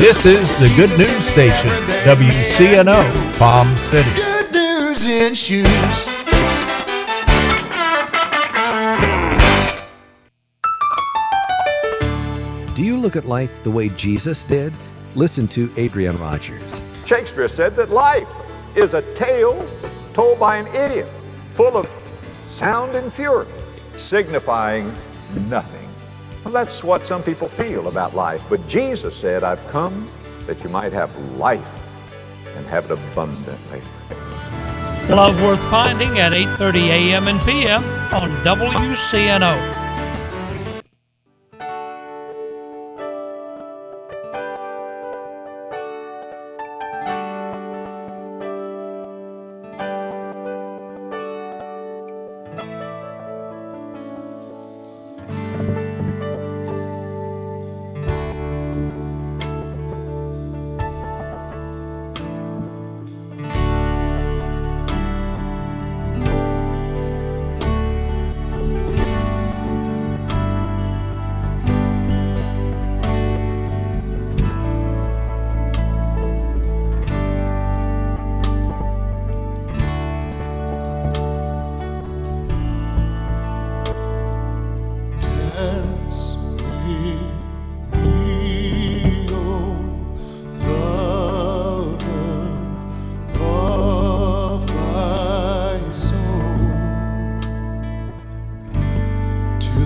This is the Good News Station, WCNO, Palm City. Good news in shoes. Do you look at life the way Jesus did? Listen to Adrian Rogers. Shakespeare said that life is a tale told by an idiot, full of sound and fury, signifying nothing. Well, that's what some people feel about life. But Jesus said, I've come that you might have life and have it abundantly. Love Worth Finding at 8:30 a.m. and p.m. on WCNO.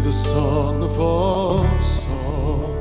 The song of all songs.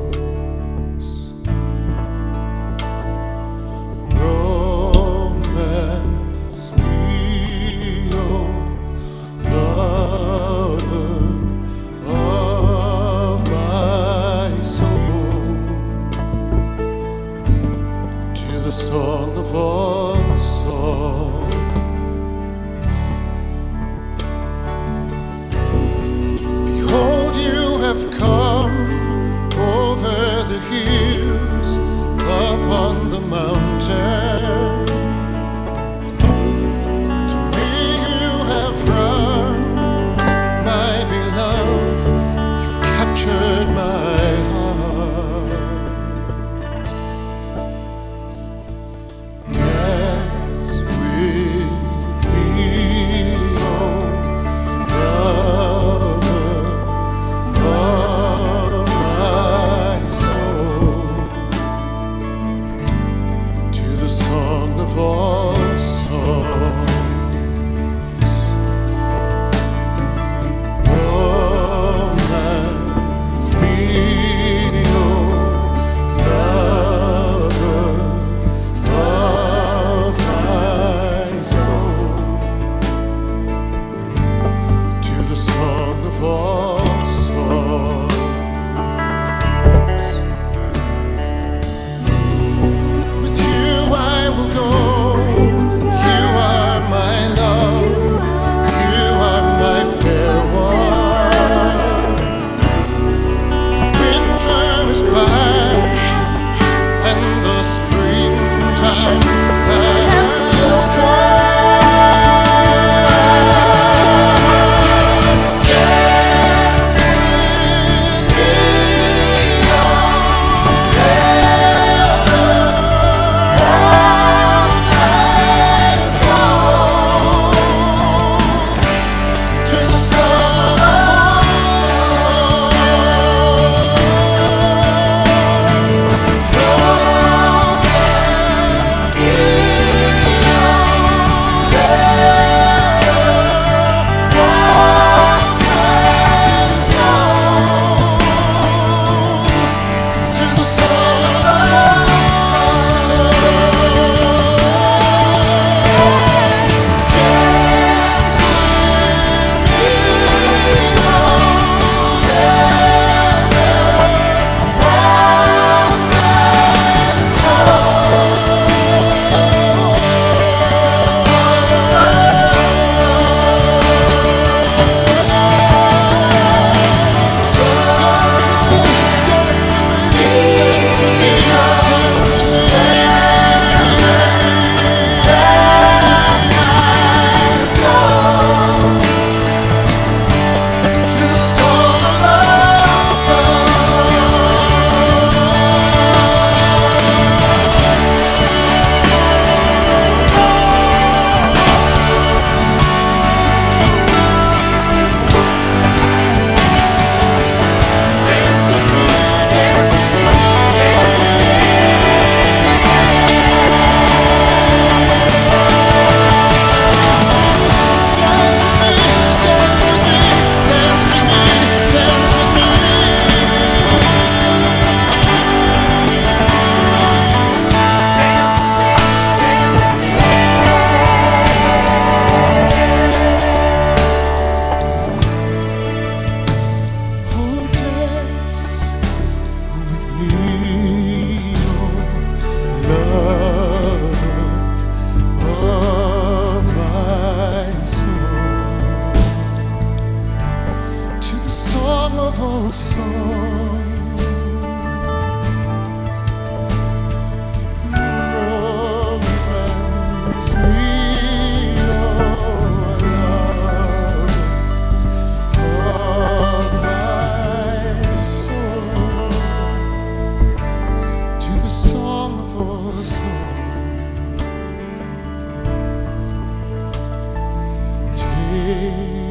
day.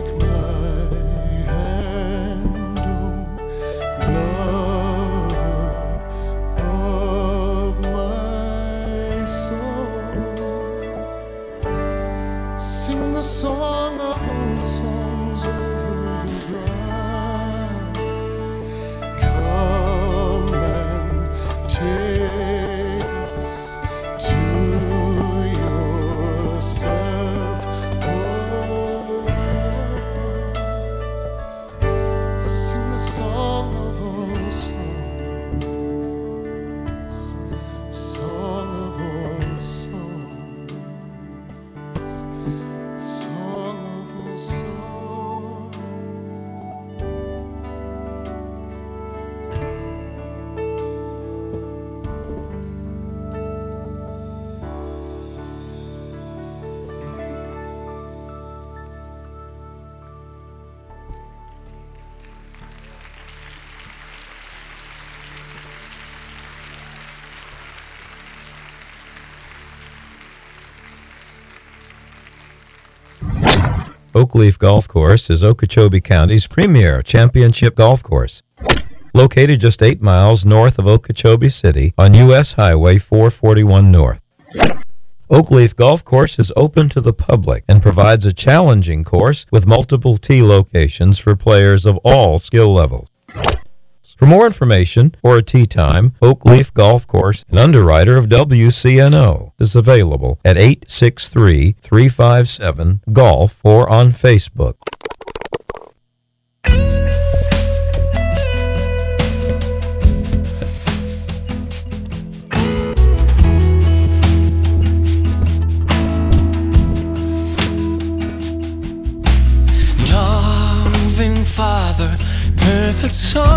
Oakleaf Golf Course is Okeechobee County's premier championship golf course. Located just eight miles north of Okeechobee City on U.S. Highway 441 North. Oakleaf Golf Course is open to the public and provides a challenging course with multiple tee locations for players of all skill levels. For more information or a tee time, Oak Leaf Golf Course, an underwriter of WCNO, is available at 863 357 Golf or on Facebook. Loving Father, perfect Son.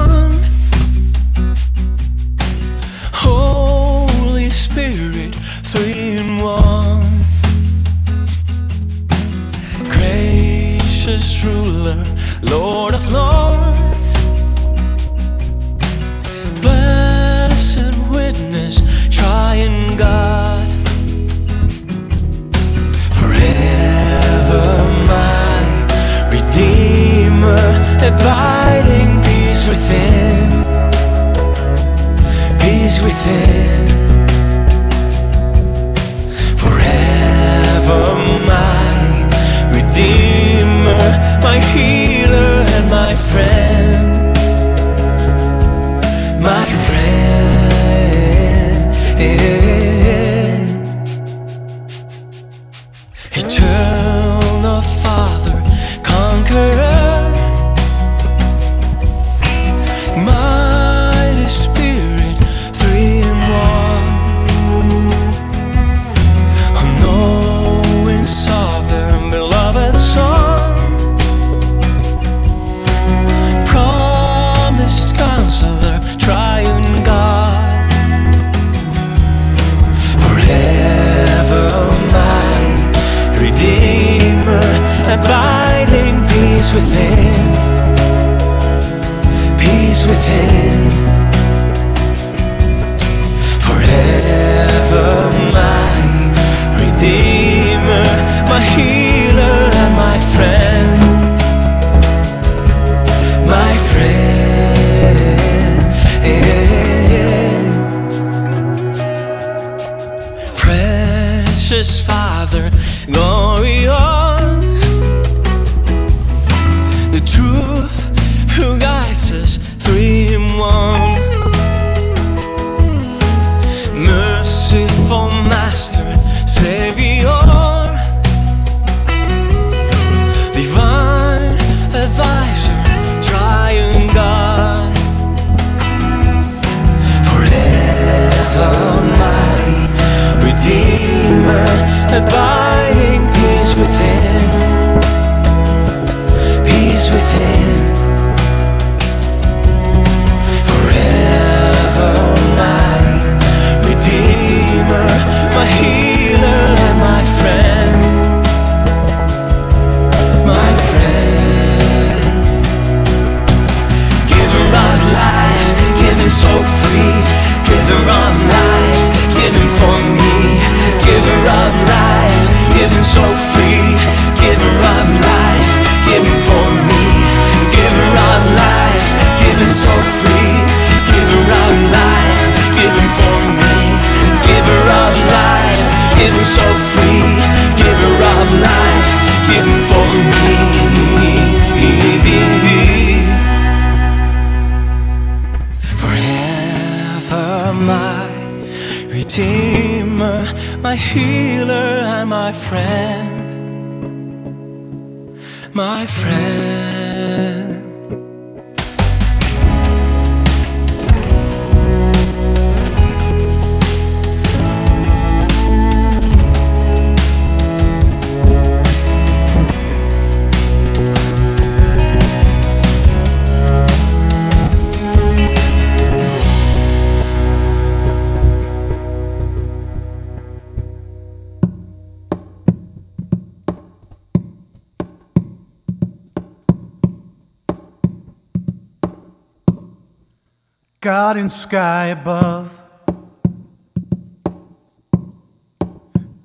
God in sky above,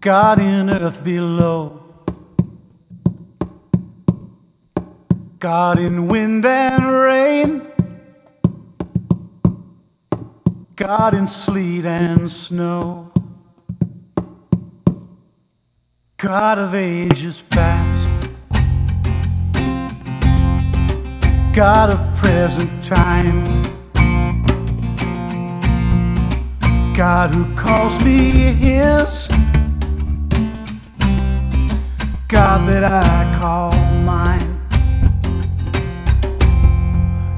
God in earth below, God in wind and rain, God in sleet and snow, God of ages past. God of present time. God who calls me His. God that I call mine.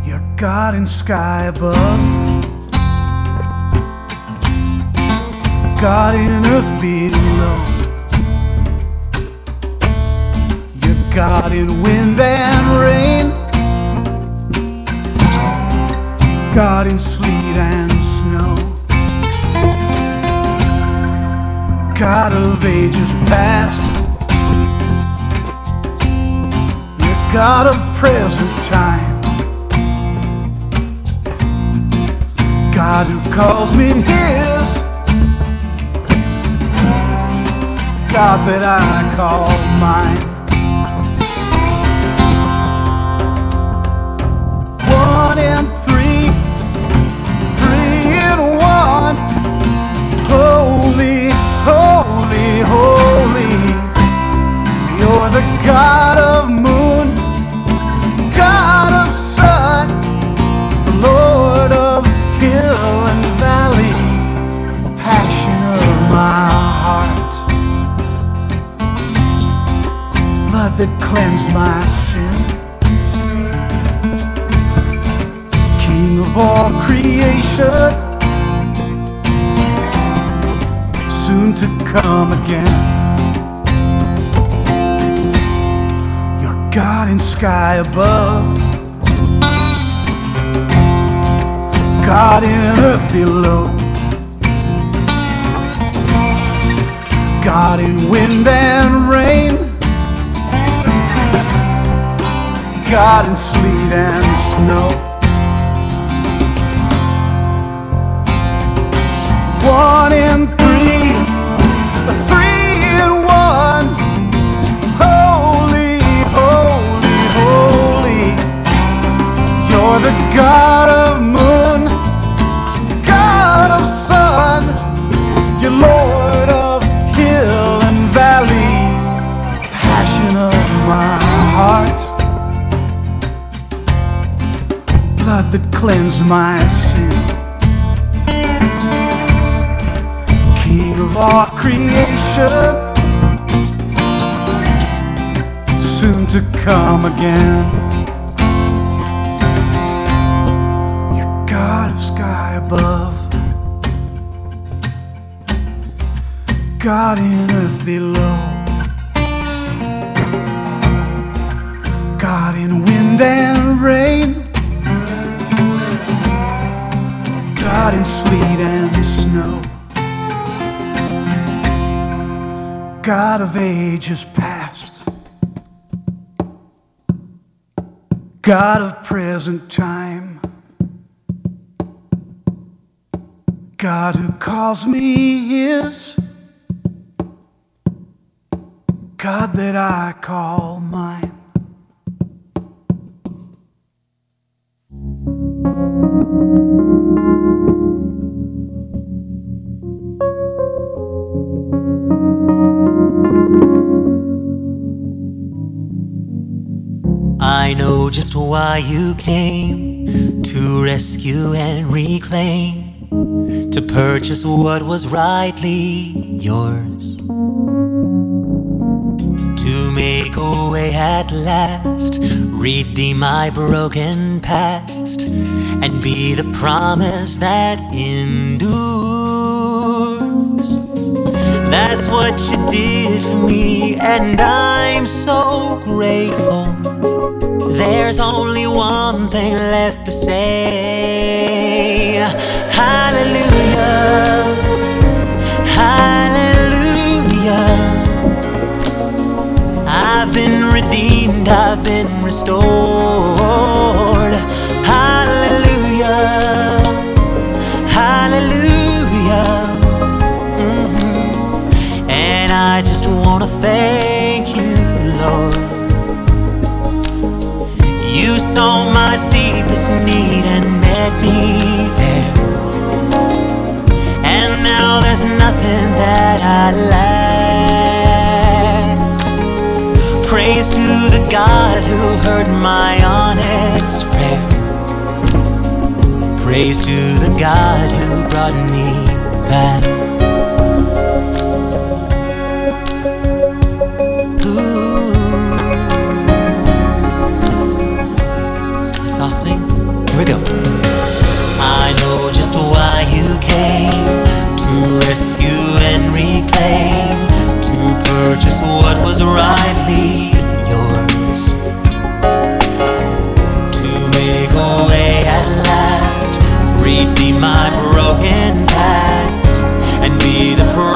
You're God in sky above, God in earth below. You're God in wind and rain, God in sleet and snow. God of ages past. God of present time. God who calls me His. God that I call mine. God in wind and rain, God in sleet and snow. One in three, three in one. Holy, holy, holy. You're the God of Cleansed my sin. King of all creation. soon to come again. You're God of sky above, God in earth below, God in wind and rain, God in and snow. God of ages past, God of present time, God who calls me His, God that I call mine. I know just why you came to rescue and reclaim, to purchase what was rightly yours, to make a way at last, redeem my broken past, and be the promise that endures. That's what you did for me, and I'm so grateful. There's only one thing left to say. Hallelujah. Hallelujah. I've been redeemed, I've been restored. praise to the God who heard my honest prayer. Praise to the God who brought me back. Ooh. Let's all sing. Here we go. I know just why you came to rescue and reclaim to purchase what was rightly yours to make a way at last. Redeem my broken past and be the.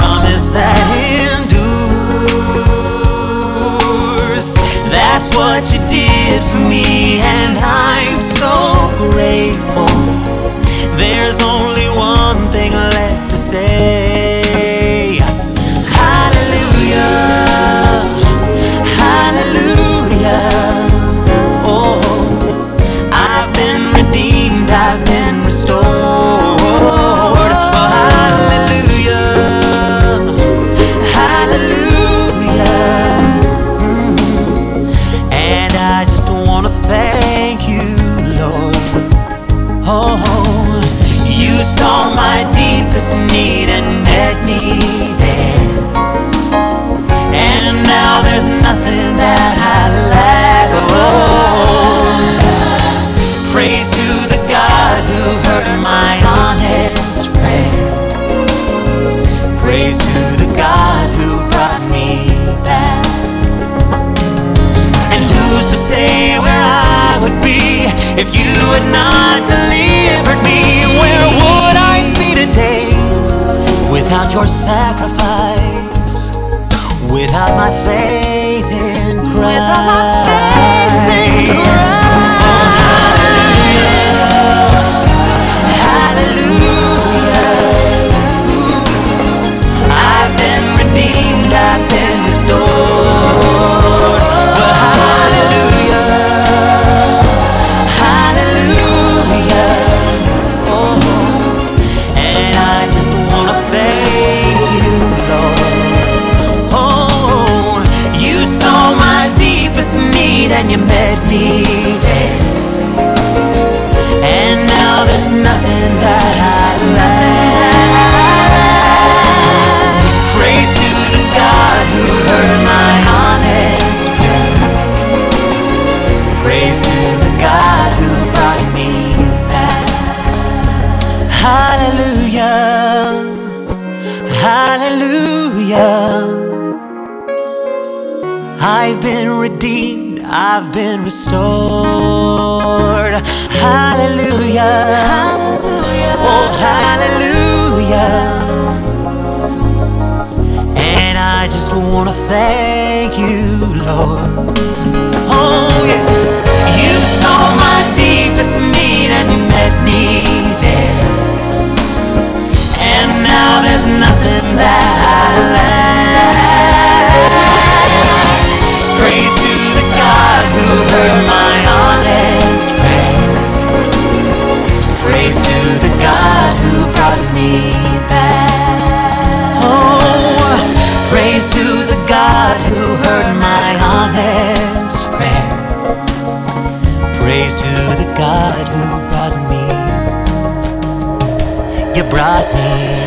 ti.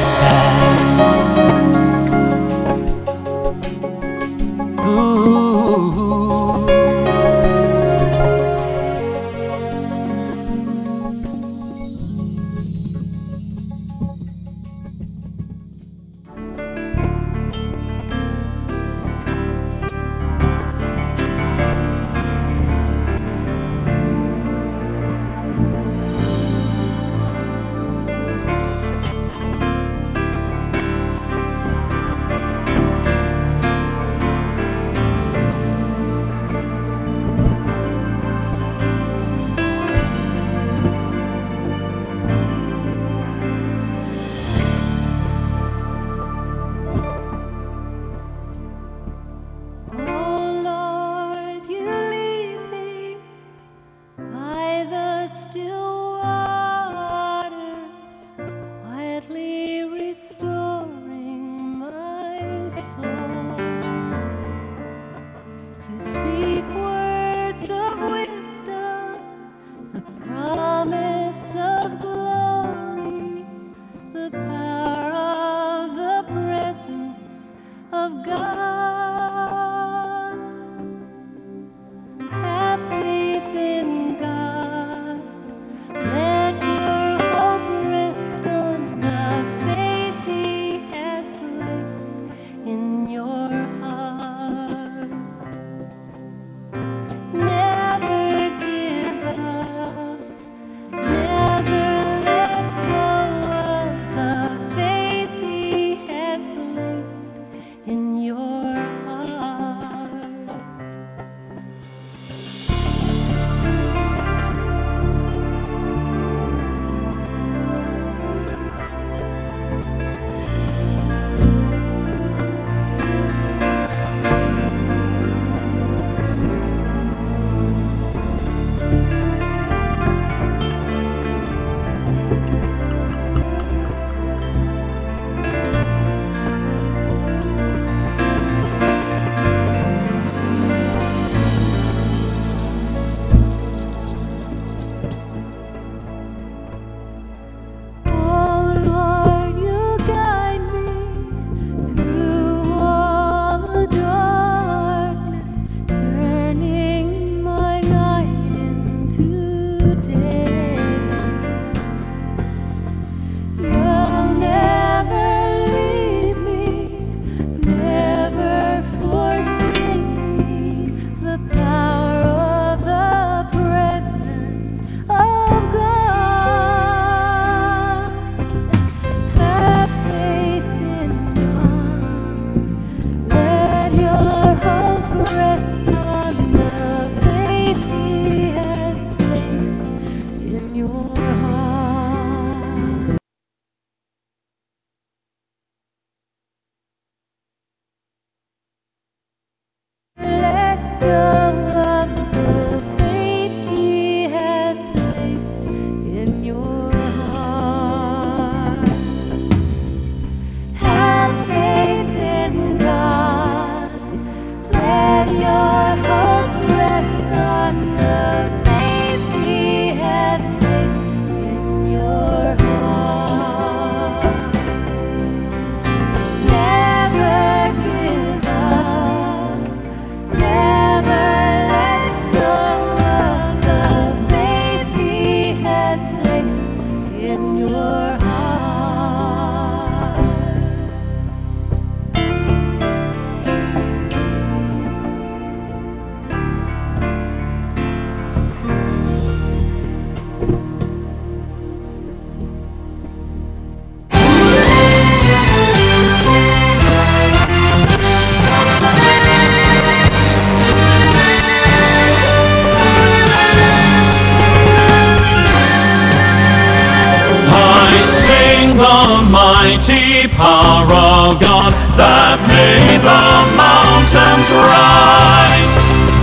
Mighty power of God that made the mountains rise,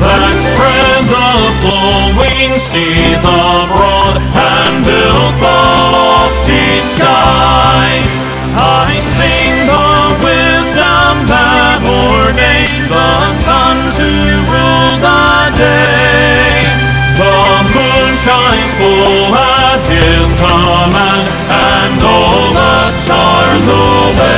that spread the flowing seas abroad and built the lofty skies. I sing the wisdom that ordained the sun to rule the day. The moon shines full at his command, and all the stars obey.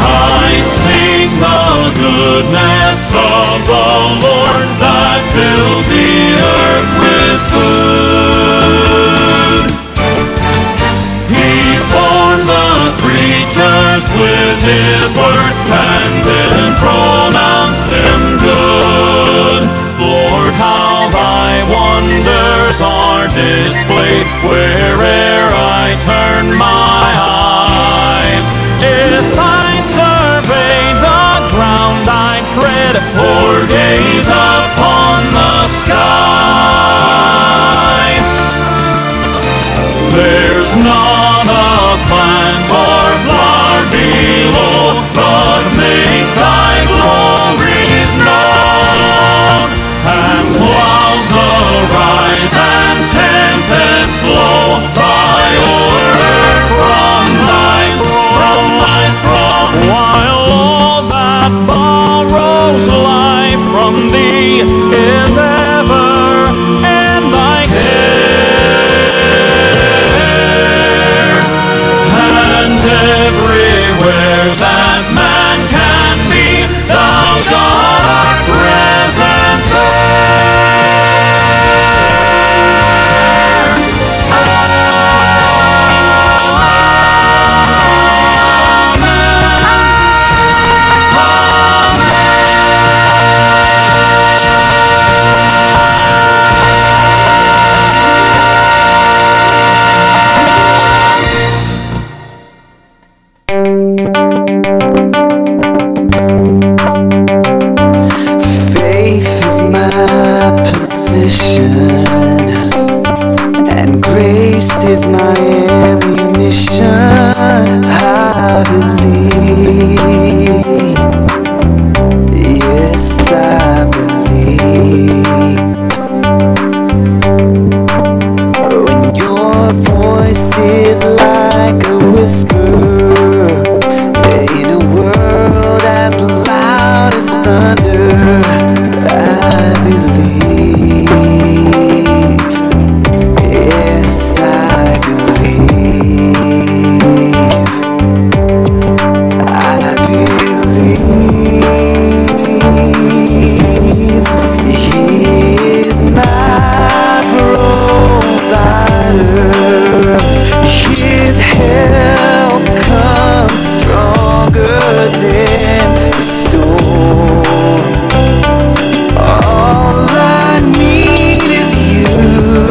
I sing the goodness of the Lord that filled the earth with food. He formed the creatures with his word displayed where'er I turn my eye. If I survey the ground I tread, or gaze upon the sky, there's not a plant or flower below. someday